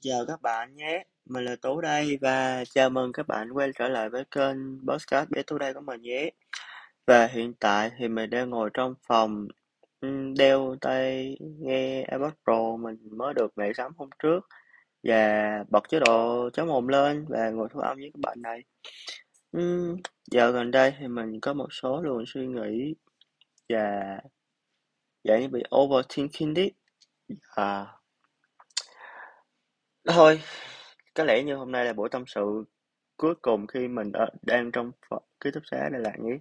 Chào các bạn nhé, mình là Tú đây và chào mừng các bạn quay trở lại với kênh Podcast bé Tú đây của mình nhé. Và hiện tại thì mình đang ngồi trong phòng đeo tai nghe AirPods Pro mình mới được mẹ sắm hôm trước và bật chế độ chống ồn lên và ngồi thu âm với các bạn này. Uhm, giờ gần đây thì mình có một số luồng suy nghĩ và dạng như bị overthinking đi. À, Thôi, có lẽ như hôm nay là buổi tâm sự cuối cùng khi mình ở, đang trong ký túc xá Đà Lạt nhỉ.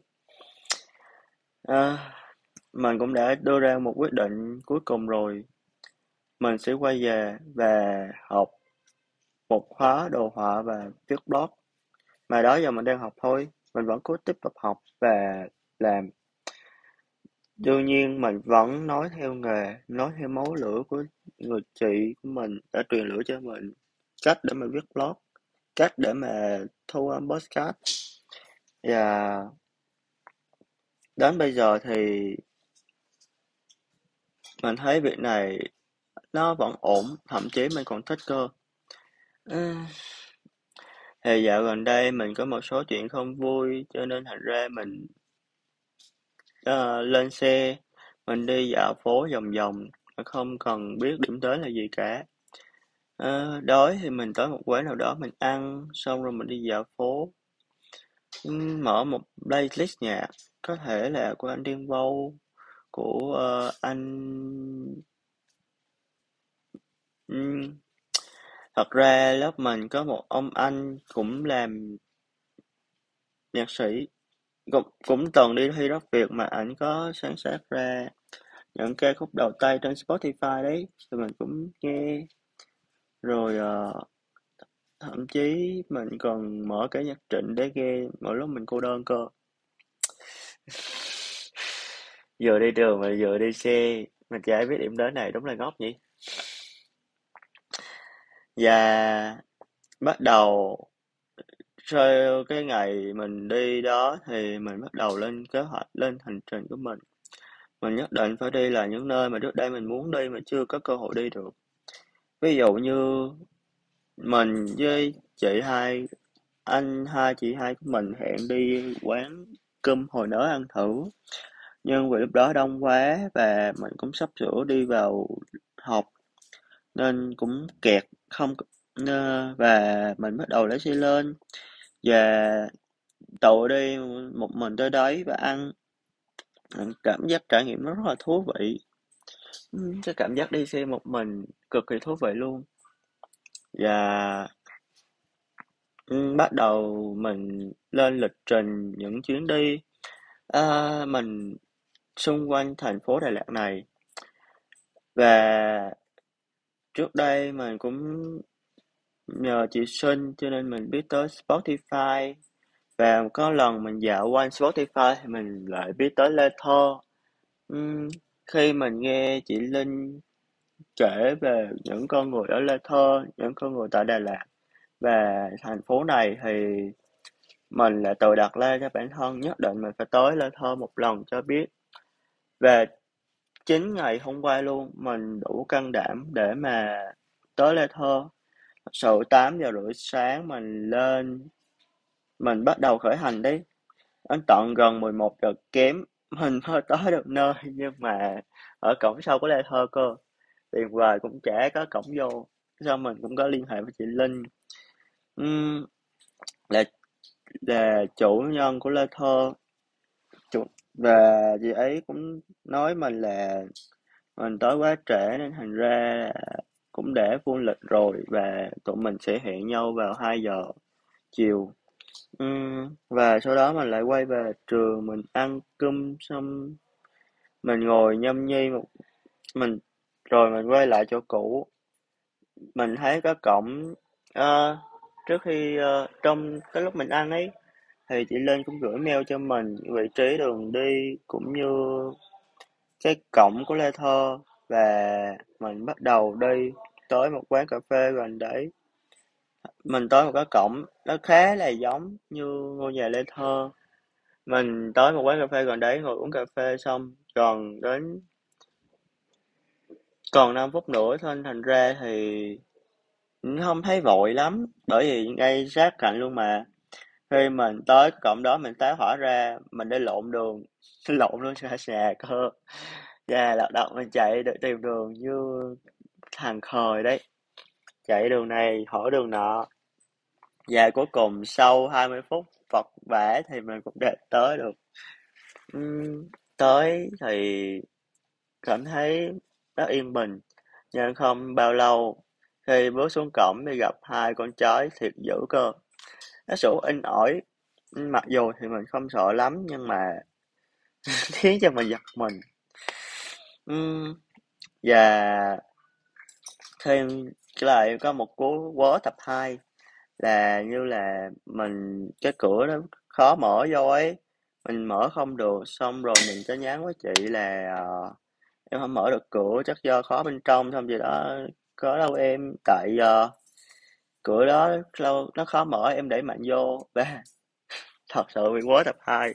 À, mình cũng đã đưa ra một quyết định cuối cùng rồi. Mình sẽ quay về và học một khóa đồ họa và viết blog. Mà đó giờ mình đang học thôi, mình vẫn cố tiếp tục học và làm. Đương nhiên mình vẫn nói theo nghề, nói theo máu lửa của người chị của mình đã truyền lửa cho mình cách để mà viết blog, cách để mà thu âm podcast. Và đến bây giờ thì mình thấy việc này nó vẫn ổn, thậm chí mình còn thích cơ. Thì dạo gần đây mình có một số chuyện không vui cho nên thành ra mình Ờ, lên xe, mình đi dạo phố vòng vòng, không cần biết điểm tới là gì cả. Uh, đói thì mình tới một quán nào đó mình ăn, xong rồi mình đi dạo phố, mở một playlist nhạc, có thể là của anh Điên Vâu, của uh, anh Uhm. thật ra lớp mình có một ông anh cũng làm nhạc sĩ cũng, cũng từng đi thi rất Việt mà ảnh có sáng tác ra những ca khúc đầu tay trên Spotify đấy thì mình cũng nghe. Rồi uh, thậm chí mình còn mở cái nhạc trịnh để nghe mỗi lúc mình cô đơn cơ. Vừa đi đường mà vừa đi xe mình chả biết điểm đến này đúng là ngốc nhỉ? Và bắt đầu sau cái ngày mình đi đó thì mình bắt đầu lên kế hoạch, lên hành trình của mình. Mình nhất định phải đi là những nơi mà trước đây mình muốn đi mà chưa có cơ hội đi được. Ví dụ như mình với chị hai, anh hai, chị hai của mình hẹn đi quán cơm hồi nớ ăn thử. Nhưng vì lúc đó đông quá và mình cũng sắp sửa đi vào học, nên cũng kẹt, không và mình bắt đầu lấy xe lên và tàu đi một mình tới đấy và ăn. Cảm giác trải nghiệm nó rất là thú vị. Ừ, cái cảm giác đi xe một mình cực kỳ thú vị luôn. Và ừ, bắt đầu mình lên lịch trình những chuyến đi à, mình xung quanh thành phố Đà Lạt này. Và trước đây mình cũng nhờ chị Xuân cho nên mình biết tới Spotify. Và có lần mình dạo quanh Spotify thì mình lại biết tới Lê Thơ uhm, khi mình nghe chị Linh kể về những con người ở Lê Thơ những con người tại Đà Lạt và thành phố này thì mình lại tự đặt ra cho bản thân nhất định mình phải tới Lê Thơ một lần cho biết. Và chính ngày hôm qua luôn mình đủ can đảm để mà tới Lê Thơ sự 8 giờ rưỡi sáng mình lên mình bắt đầu khởi hành đi. Đến tận gần 11 giờ kém mình mới tới được nơi nhưng mà ở cổng sau có Lê Thơ cơ. Tiền về cũng chả có cổng vô sau mình cũng có liên hệ với chị Linh. Uhm, là là chủ nhân của Lê Thơ. Chủ, và chị ấy cũng nói mình là mình tới quá trễ nên thành ra cũng để vuông lịch rồi và tụi mình sẽ hẹn nhau vào 2 giờ chiều. Uhm, và sau đó mình lại quay về trường mình ăn cơm xong mình ngồi nhâm nhi một mình rồi mình quay lại chỗ cũ. Mình thấy có cổng uh, trước khi uh, trong cái lúc mình ăn ấy thì chị lên cũng gửi mail cho mình vị trí đường đi cũng như cái cổng của Lê Thơ và mình bắt đầu đi tới một quán cà phê gần đấy mình tới một cái cổng nó khá là giống như ngôi nhà Lê Thơ mình tới một quán cà phê gần đấy ngồi uống cà phê xong còn đến còn 5 phút nữa thôi thành ra thì không thấy vội lắm, bởi vì ngay sát cạnh luôn mà. Khi mình tới cổng đó mình tá hỏa ra, mình để lộn đường, lộn luôn xa xà cơ. Và lao động mình chạy để tìm đường như thằng khời đấy. Chạy đường này hỏi đường nọ. Và cuối cùng sau 20 phút vật vả thì mình cũng đã tới được. uhm, tới thì cảm thấy rất yên bình, nhưng không bao lâu khi bước xuống cổng thì gặp hai con chó thiệt dữ cơ. Nó sủa in ỏi, mặc dù thì mình không sợ lắm nhưng mà khiến cho mình giật mình. Ừm, và thêm lại có một cú quớ tập 2 là như là mình cái cửa nó khó mở vô ấy mình mở không được xong rồi mình có nhắn với chị là uh, em không mở được cửa chắc do khó bên trong xong gì đó có đâu em? Tại uh, cửa đó lâu nó khó mở em đẩy mạnh vô. Và thật sự bị quá tập 2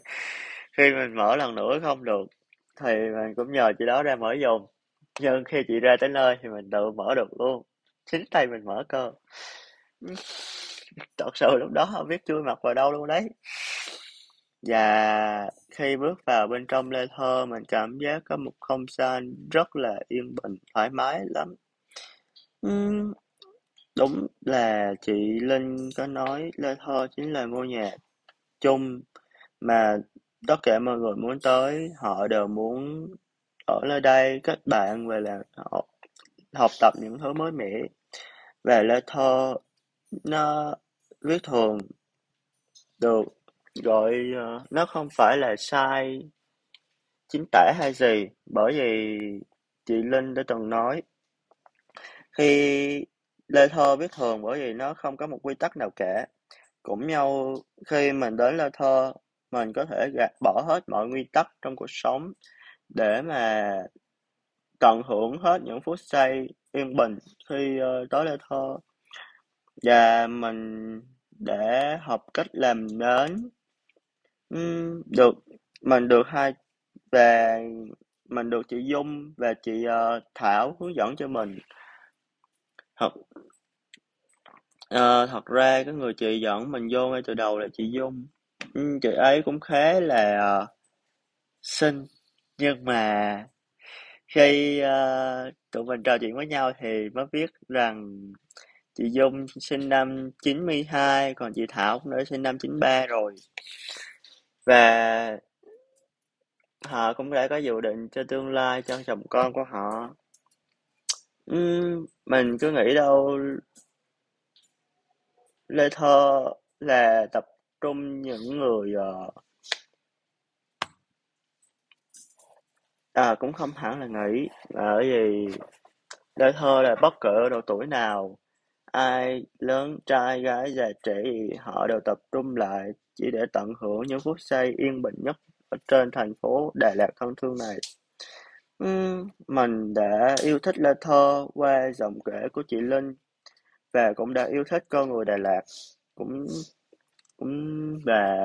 khi mình mở lần nữa không được thì mình cũng nhờ chị đó ra mở dùng. nhưng khi chị ra tới nơi thì mình tự mở được luôn chính tay mình mở cơ thật sự lúc đó không biết chui mặt vào đâu luôn đấy và khi bước vào bên trong Lê Thơ mình cảm giác có một không gian rất là yên bình, thoải mái lắm. Đúng là chị Linh có nói Lê Thơ chính là ngôi nhà chung mà tất cả mọi người muốn tới, họ đều muốn ở nơi đây kết bạn và là học, học tập những thứ mới mẻ. về Lê Thơ nó viết thường được gọi ờ, nó không phải là sai chính tả hay gì bởi vì chị Linh đã từng nói khi lê thơ viết thường bởi vì nó không có một quy tắc nào cả cũng nhau khi mình đến lê thơ mình có thể gạt bỏ hết mọi nguyên tắc trong cuộc sống để mà tận hưởng hết những phút giây yên bình khi uh, tới lê thơ và mình để học cách làm nến Ừm, được, mình được hai về mình được chị Dung và chị uh, Thảo hướng dẫn cho mình. Thật uh, thật ra cái người chị dẫn mình vô ngay từ đầu là chị Dung. Ừm, chị ấy cũng khá là ờ, xinh nhưng mà khi ờ, tụi mình trò chuyện với nhau thì mới biết rằng chị Dung sinh năm 92 còn chị Thảo cũng đã sinh năm 93 rồi. Và họ cũng đã có dự định cho tương lai cho chồng con của họ. Ừm, mình cứ nghĩ đâu Lê Thơ là tập trong những người ờ, à cũng không hẳn là nghĩ bởi vì Lê Thơ là bất cỡ độ tuổi nào ai lớn trai gái già trẻ gì họ đều tập trung lại chỉ để tận hưởng những phút giây yên bình nhất ở trên thành phố Đà Lạt thân thương này. Uhm, mình đã yêu thích Lê Thơ qua giọng kể của chị Linh và cũng đã yêu thích con người Đà Lạt cũng cũng và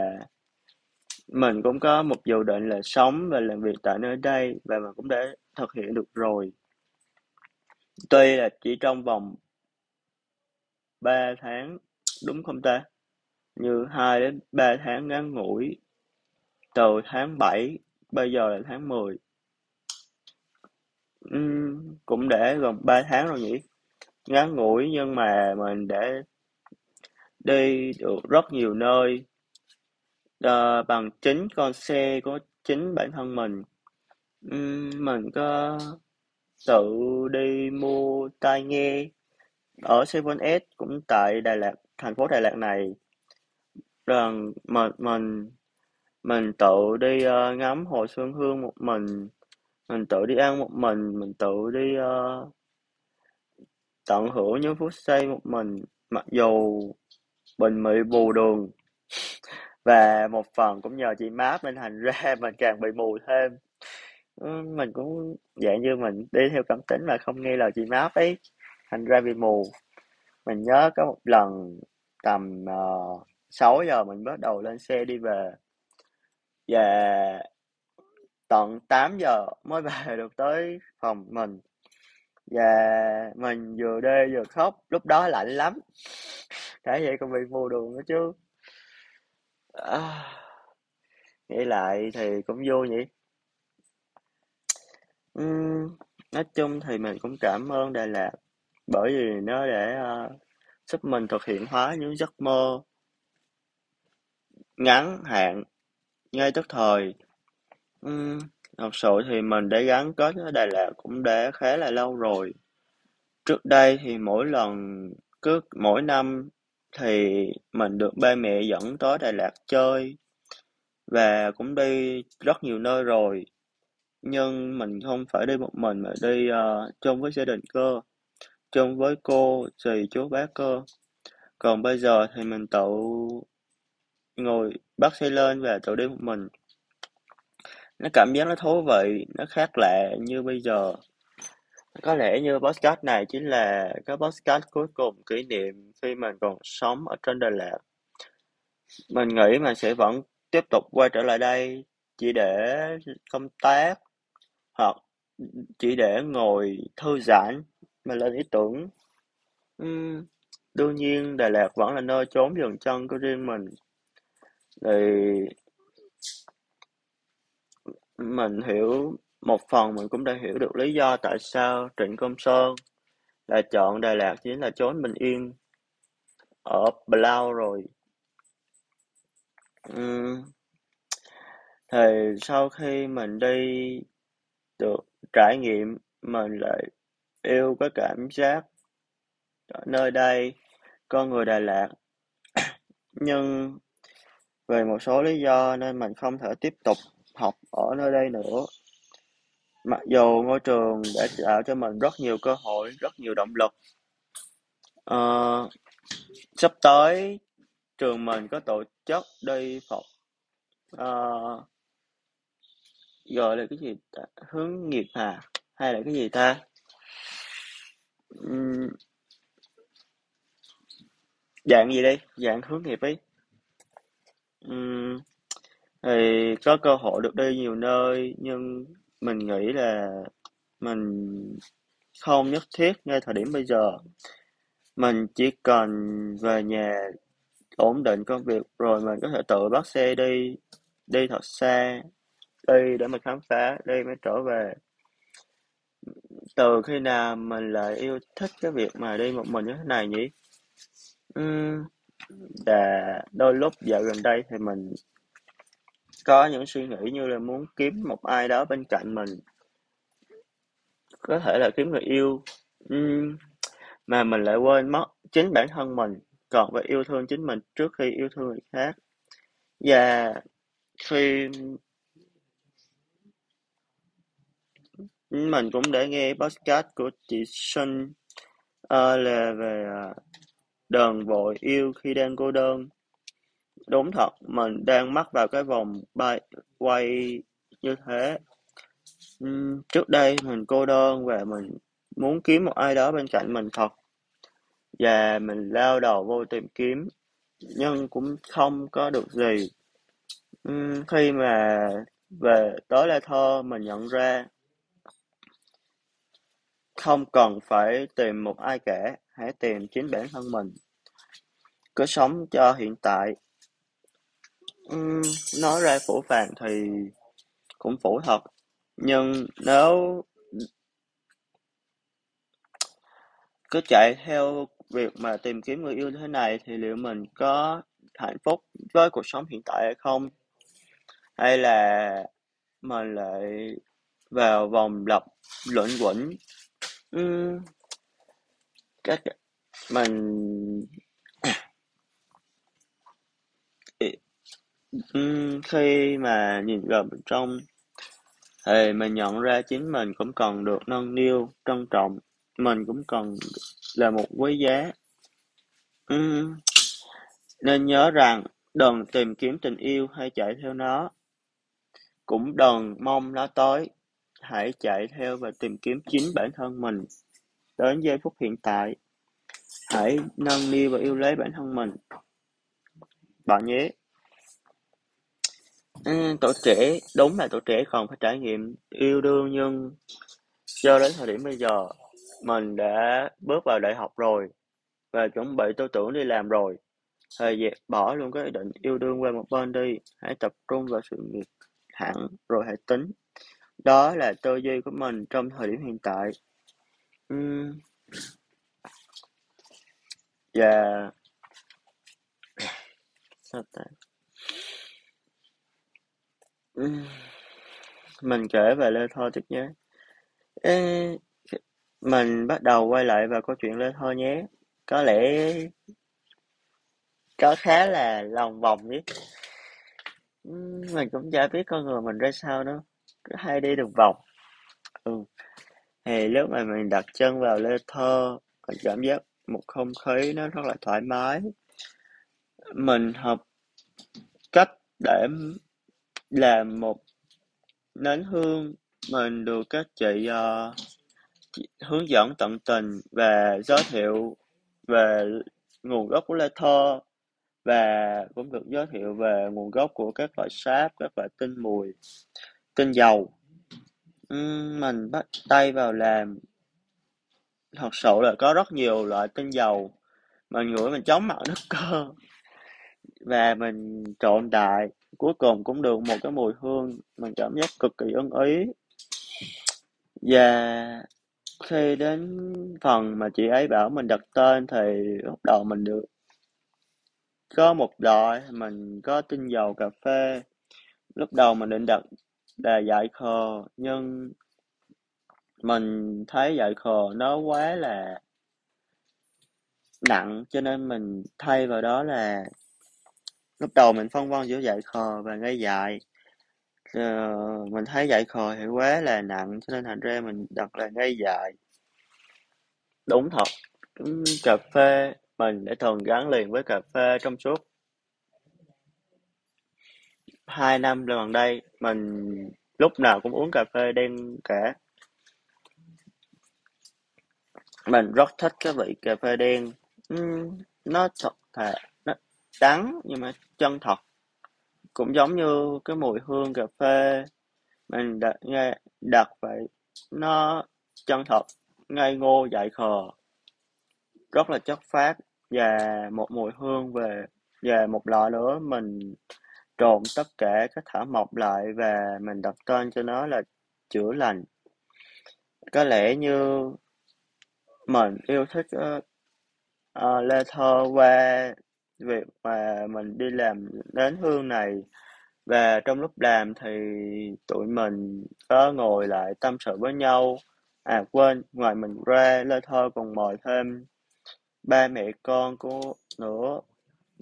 mình cũng có một dự định là sống và làm việc tại nơi đây và mình cũng đã thực hiện được rồi. Tuy là chỉ trong vòng 3 tháng, đúng không ta? Như 2 đến 3 tháng ngắn ngủi từ tháng 7 bây giờ là tháng 10 uhm, cũng để gần 3 tháng rồi nhỉ ngắn ngủi nhưng mà mình đã đi được rất nhiều nơi. Uh, bằng chính con xe của chính bản thân mình. Mình có tự đi mua tai nghe ở 7S cũng tại Đà Lạt thành phố Đà Lạt này. Rằng mình mình mình tự đi uh, ngắm hồ Xuân Hương một mình mình tự đi ăn một mình mình tự đi uh, tận hưởng những phút giây một mình. Mặc dù mình bị bù đường. Và một phần cũng nhờ chị máp nên thành ra mình càng bị mù thêm. Ừ, mình cũng dạng như mình đi theo cảm tính mà không nghe lời chị máp ấy thành ra bị mù. Mình nhớ có một lần tầm uh, ờ, 6 giờ mình bắt đầu lên xe đi về. Và tận 8 giờ mới về được tới phòng mình. Và mình vừa đê vừa khóc, lúc đó lạnh lắm. Đã vậy còn bị mù đường nữa chứ. À, nghĩ lại thì cũng vui nhỉ. uhm, nói chung thì mình cũng cảm ơn Đà Lạt bởi vì nó để uh, ờ, giúp mình thực hiện hóa những giấc mơ ngắn hạn ngay tức thời. uhm, thật sự thì mình đã gắn kết với Đà Lạt cũng đã khá là lâu rồi. Trước đây thì mỗi lần cứ mỗi năm thì mình được ba mẹ dẫn tới Đà Lạt chơi và cũng đi rất nhiều nơi rồi. Nhưng mình không phải đi một mình mà đi uh, chung với gia đình cơ, chung với cô, dì, chú, bác cơ. Còn bây giờ thì mình tự ngồi bắt xe lên và tự đi một mình. Nó cảm giác nó thú vị, nó khác lạ như bây giờ. Có lẽ như podcast này chính là cái podcast cuối cùng kỷ niệm khi mình còn sống ở trên Đà Lạt. Mình nghĩ mình sẽ vẫn tiếp tục quay trở lại đây chỉ để công tác hoặc chỉ để ngồi thư giãn mà lên ý tưởng. Uhm, đương nhiên Đà Lạt vẫn là nơi trốn dừng chân của riêng mình. Thì mình hiểu một phần mình cũng đã hiểu được lý do tại sao Trịnh Công Sơn lại chọn Đà Lạt chính là chốn bình yên ở Blau rồi. Uhm, thì sau khi mình đi được trải nghiệm mình lại yêu cái cảm giác ở nơi đây con người Đà Lạt nhưng về một số lý do nên mình không thể tiếp tục học ở nơi đây nữa mặc dù ngôi trường đã tạo cho mình rất nhiều cơ hội rất nhiều động lực uh, sắp tới trường mình có tổ chức đi học uh, ờ, gọi là cái gì ta? hướng nghiệp à hay là cái gì ta? Uhm, dạng gì đi dạng hướng nghiệp ấy. Uhm, thì có cơ hội được đi nhiều nơi nhưng mình nghĩ là mình không nhất thiết ngay thời điểm bây giờ. Mình chỉ cần về nhà ổn định công việc rồi mình có thể tự bắt xe đi đi thật xa đi để mình khám phá đi mới trở về. Từ khi nào mình lại yêu thích cái việc mà đi một mình như thế này nhỉ? Uhm, đôi lúc dạo gần đây thì mình có những suy nghĩ như là muốn kiếm một ai đó bên cạnh mình. Có thể là kiếm người yêu uhm, mà mình lại quên mất chính bản thân mình còn phải yêu thương chính mình trước khi yêu thương người khác. Và khi mình cũng đã nghe podcast của chị sun uh, là về uh, đờn vội yêu khi đang cô đơn đúng thật, mình đang mắc vào cái vòng bay, quay như thế. Trước đây mình cô đơn và mình muốn kiếm một ai đó bên cạnh mình thật. Và mình lao đầu vô tìm kiếm, nhưng cũng không có được gì. Khi mà về tới La Thơ, mình nhận ra không cần phải tìm một ai cả, hãy tìm chính bản thân mình. Cứ sống cho hiện tại uhm, nói ra phũ phàng thì cũng phũ thật. Nhưng nếu cứ chạy theo việc mà tìm kiếm người yêu thế này thì liệu mình có hạnh phúc với cuộc sống hiện tại hay không? Hay là mình lại vào vòng lặp luẩn quẩn? Uhm, các mình khi mà nhìn vào bên trong thì mình nhận ra chính mình cũng cần được nâng niu trân trọng mình cũng cần là một quý giá. Uhm, nên nhớ rằng đừng tìm kiếm tình yêu hay chạy theo nó cũng đừng mong nó tới. Hãy chạy theo và tìm kiếm chính bản thân mình đến giây phút hiện tại. Hãy nâng niu và yêu lấy bản thân mình. Bạn nhé ừ, tuổi trẻ đúng là tuổi trẻ còn phải trải nghiệm yêu đương nhưng cho đến thời điểm bây giờ mình đã bước vào đại học rồi và chuẩn bị tư tưởng đi làm rồi. thời gian bỏ luôn cái ý định yêu đương qua một bên đi, hãy tập trung vào sự nghiệp hẳn rồi hãy tính. Đó là tư duy của mình trong thời điểm hiện tại. uhm. Và sao ta? Ừm. Mình kể về Lê Thơ tiếp nhé. Ê, mình bắt đầu quay lại vào câu chuyện Lê Thơ nhé. Có lẽ có khá là lòng vòng nhé. Ừm, mình cũng chả biết con người mình ra sao nữa, cứ hay đi đường vòng. Ừ, thì lúc mà mình đặt chân vào Lê Thơ, mình cảm giác một không khí nó rất là thoải mái. Mình học cách để là một nén hương, mình được các chị uh, hướng dẫn tận tình và giới thiệu về nguồn gốc của lá Thơ và cũng được giới thiệu về nguồn gốc của các loại sáp, các loại tinh mùi, tinh dầu. Uhm, mình bắt tay vào làm. Thật sự là có rất nhiều loại tinh dầu. Mình ngửi mình chóng mặt nước cơ. Và mình trộn đại cuối cùng cũng được một cái mùi hương mình cảm giác cực kỳ ưng ý. Và khi đến phần mà chị ấy bảo mình đặt tên thì lúc đầu mình được có một loại mình có tinh dầu cà phê. Lúc đầu mình định đặt là dại khờ nhưng mình thấy dại khờ nó quá là nặng, cho nên mình thay vào đó là lúc đầu mình phân vân giữa dại khờ và ngây dại. Ờ, mình thấy dại khờ thì quá là nặng cho nên thành ra mình đặt là ngây dại. Đúng thật cà phê mình đã thường gắn liền với cà phê trong suốt hai năm gần đây mình lúc nào cũng uống cà phê đen cả. Mình rất thích cái vị cà phê đen. Uhm, nó thật thà đắng nhưng mà chân thật. Cũng giống như cái mùi hương cà phê mình đặt nghe đặt vậy nó chân thật ngây ngô dại khờ. Rất là chất phát và một mùi hương về và một lọ nữa mình trộn tất cả các thảo mộc lại và mình đặt tên cho nó là chữa lành. Có lẽ như mình yêu thích uh, uh, Lê Thơ qua việc mà mình đi làm nến hương này và trong lúc làm thì tụi mình có ngồi lại tâm sự với nhau. À quên, ngoài mình ra Lê Thơ còn mời thêm ba mẹ con của nữa.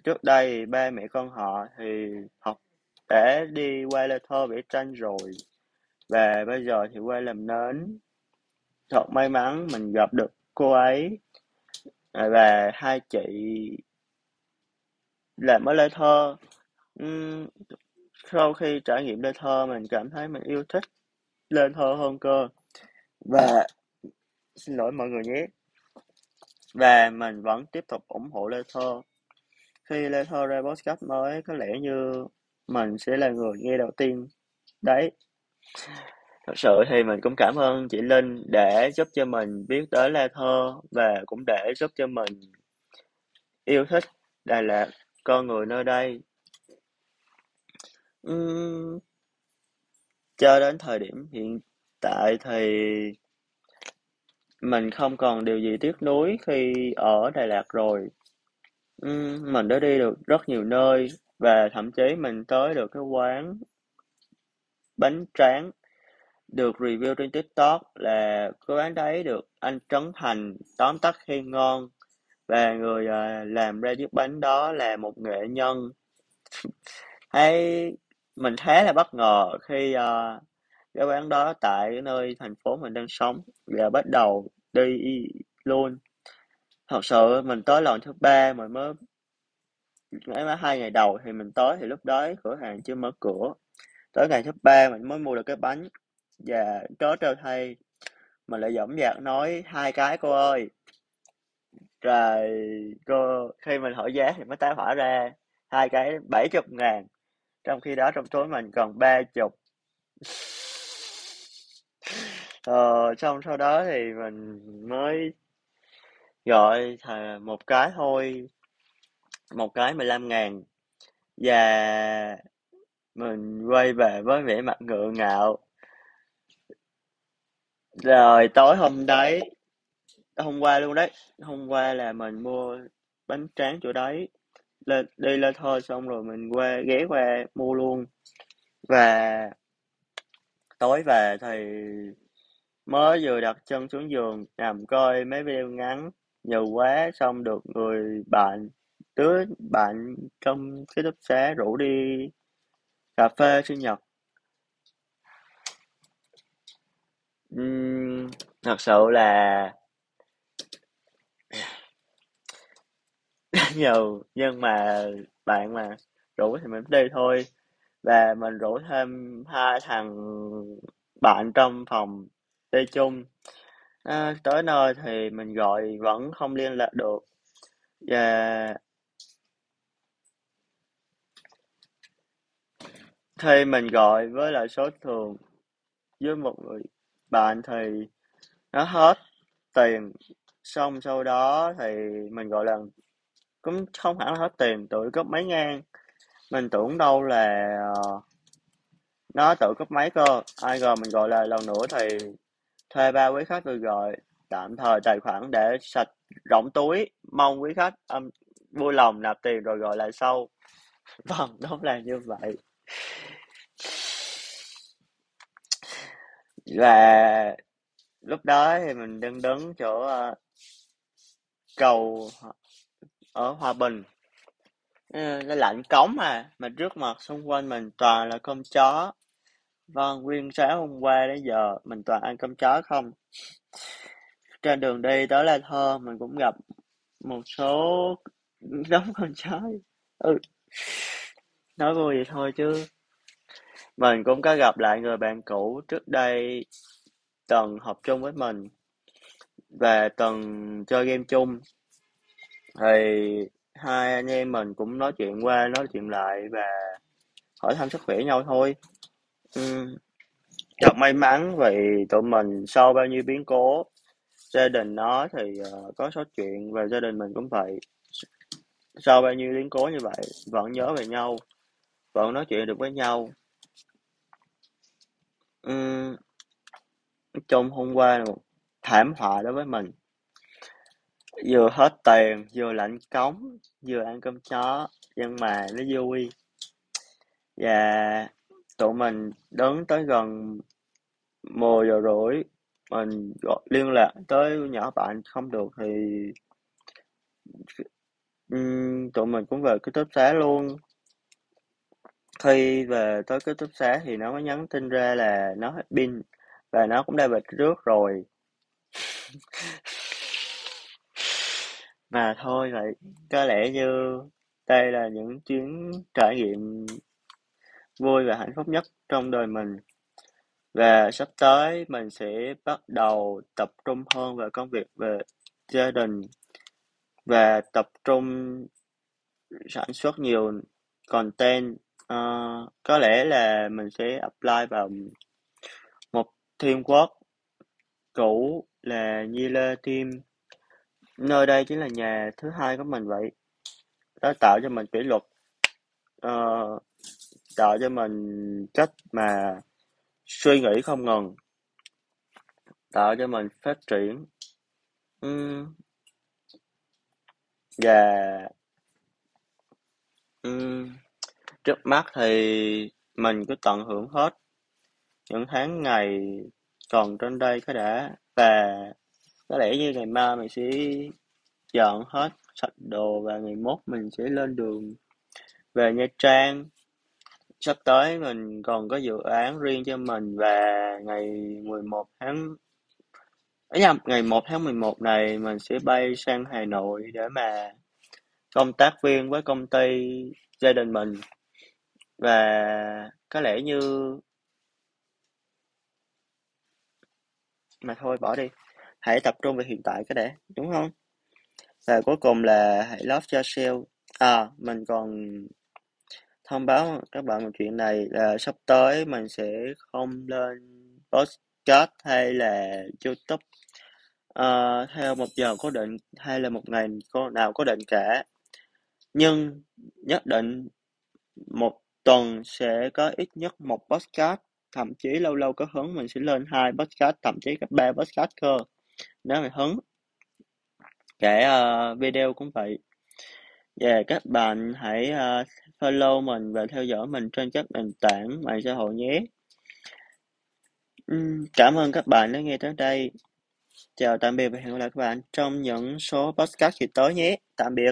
Trước đây ba mẹ con họ thì học đã đi qua Lê Thơ vẽ tranh rồi và bây giờ thì qua làm nến. Thật may mắn mình gặp được cô ấy à, và hai chị làm ở Lê Thơ. Uhm, sau khi trải nghiệm Lê Thơ mình cảm thấy mình yêu thích Lê Thơ hơn cơ. Và xin lỗi mọi người nhé. Và mình vẫn tiếp tục ủng hộ Lê Thơ. Khi Lê Thơ ra podcast mới có lẽ như mình sẽ là người nghe đầu tiên. Đấy. Thật sự thì mình cũng cảm ơn chị Linh để giúp cho mình biết tới Lê Thơ và cũng để giúp cho mình yêu thích Đà Lạt con người nơi đây uhm, cho đến thời điểm hiện tại thì mình không còn điều gì tiếc nuối khi ở Đà Lạt rồi. Uhm, mình đã đi được rất nhiều nơi và thậm chí mình tới được cái quán bánh tráng được review trên TikTok là cái quán đấy được anh Trấn Thành tóm tắt khen ngon và người uh, làm ra chiếc bánh đó là một nghệ nhân. Hay mình khá là bất ngờ khi uh, cái quán đó tại nơi thành phố mình đang sống và bắt đầu đi luôn. Thật sự mình tới lần thứ ba mình mới mấy mà hai ngày đầu thì mình tới thì lúc đó cửa hàng chưa mở cửa. Tới ngày thứ ba mình mới mua được cái bánh và trớ trêu thay. Mình lại dõng dạc nói hai cái cô ơi rồi cô khi mình hỏi giá thì mới táo hỏa ra hai cái bảy chục ngàn. Trong khi đó trong túi mình còn ba chục. Ờ, xong sau đó thì mình mới gọi một cái thôi, một cái 15 ngàn. Và mình quay về với vẻ mặt ngượng ngạo. Rồi tối hôm đấy, hôm qua luôn đấy, hôm qua là mình mua bánh tráng chỗ đấy, lên đi lên thôi xong rồi mình qua ghé qua mua luôn. Và tối về thì mới vừa đặt chân xuống giường nằm coi mấy video ngắn nhiều quá xong được người bạn đứa bạn trong cái lớp xá rủ đi cà phê sinh nhật. Uhm, thật sự là nhiều nhưng mà bạn mà rủ thì mình đi thôi. Và mình rủ thêm hai thằng bạn trong phòng đi chung. À, tới nơi thì mình gọi vẫn không liên lạc được. Và khi mình gọi với lại số thường với một người bạn thì nó hết tiền. Xong sau đó thì mình gọi là cũng không hẳn là hết tiền tự cấp mấy ngang mình tưởng đâu là ờ, nó tự cấp mấy cơ. Ai ngờ mình gọi lại lần nữa thì thuê ba quý khách tôi gọi. Tạm thời tài khoản để sạch rỗng túi mong quý khách um, vui lòng nạp tiền rồi gọi lại sau. Vâng đúng là như vậy. Và lúc đó thì mình đang đứng chỗ ờ, cầu ở Hòa Bình. Ờ, nó lạnh cống mà mà trước mặt xung quanh mình toàn là cơm chó. Vâng nguyên sáng hôm qua đến giờ mình toàn ăn cơm chó không? Trên đường đi tới La Thơ mình cũng gặp một số đống con chó. Ừ nói vui vậy thôi chứ. Mình cũng có gặp lại người bạn cũ trước đây từng học chung với mình và từng chơi game chung thì hai anh em mình cũng nói chuyện qua nói chuyện lại và hỏi thăm sức khỏe nhau thôi. Ừm, thật may mắn vì tụi mình sau bao nhiêu biến cố gia đình nó thì uh, có số chuyện và gia đình mình cũng vậy. Sau bao nhiêu biến cố như vậy vẫn nhớ về nhau vẫn nói chuyện được với nhau. Ừm, nói chung hôm qua là một thảm họa đối với mình vừa hết tiền vừa lạnh cống vừa ăn cơm chó nhưng mà nó vui. Và tụi mình đứng tới gần 10 giờ rưỡi mình gọi liên lạc tới nhỏ bạn không được thì ừm, tụi mình cũng về ký túc xá luôn. Khi về tới ký túc xá thì nó mới nhắn tin ra là nó hết pin và nó cũng đã về trước rồi. mà thôi vậy có lẽ như đây là những chuyến trải nghiệm vui và hạnh phúc nhất trong đời mình. Và sắp tới mình sẽ bắt đầu tập trung hơn vào công việc về gia đình và tập trung sản xuất nhiều content. Uh, có lẽ là mình sẽ apply vào một teamwork cũ là Nila Team nơi đây chính là nhà thứ hai của mình vậy. Nó tạo cho mình kỷ luật ờ, tạo cho mình cách mà suy nghĩ không ngừng tạo cho mình phát triển. Ừm, và ừm, trước mắt thì mình cứ tận hưởng hết những tháng ngày còn trên đây cái đã. Và có lẽ như ngày mai mình sẽ dọn hết sạch đồ và ngày mốt mình sẽ lên đường. Về Nha Trang, sắp tới mình còn có dự án riêng cho mình và ngày 11 tháng, ấy nhầm, ngày 1 tháng 11 này mình sẽ bay sang Hà Nội để mà công tác viên với công ty gia đình mình. Và có lẽ như, mà thôi, bỏ đi hãy tập trung về hiện tại cái đã đúng không? Và cuối cùng là hãy love yourself. À mình còn thông báo các bạn một chuyện này là sắp tới mình sẽ không lên podcast hay là YouTube. Uh, theo một giờ cố định hay là một ngày nào cố định cả. Nhưng nhất định một tuần sẽ có ít nhất một podcast thậm chí lâu lâu có hứng mình sẽ lên hai podcast thậm chí cả ba podcast cơ nếu mày hứng kể uh, video cũng vậy. Và yeah, các bạn hãy uh, follow mình và theo dõi mình trên các nền tảng mạng xã hội nhé. Uhm, cảm ơn các bạn đã nghe tới đây. Chào tạm biệt và hẹn gặp lại các bạn trong những số podcast kỳ tới nhé. Tạm biệt.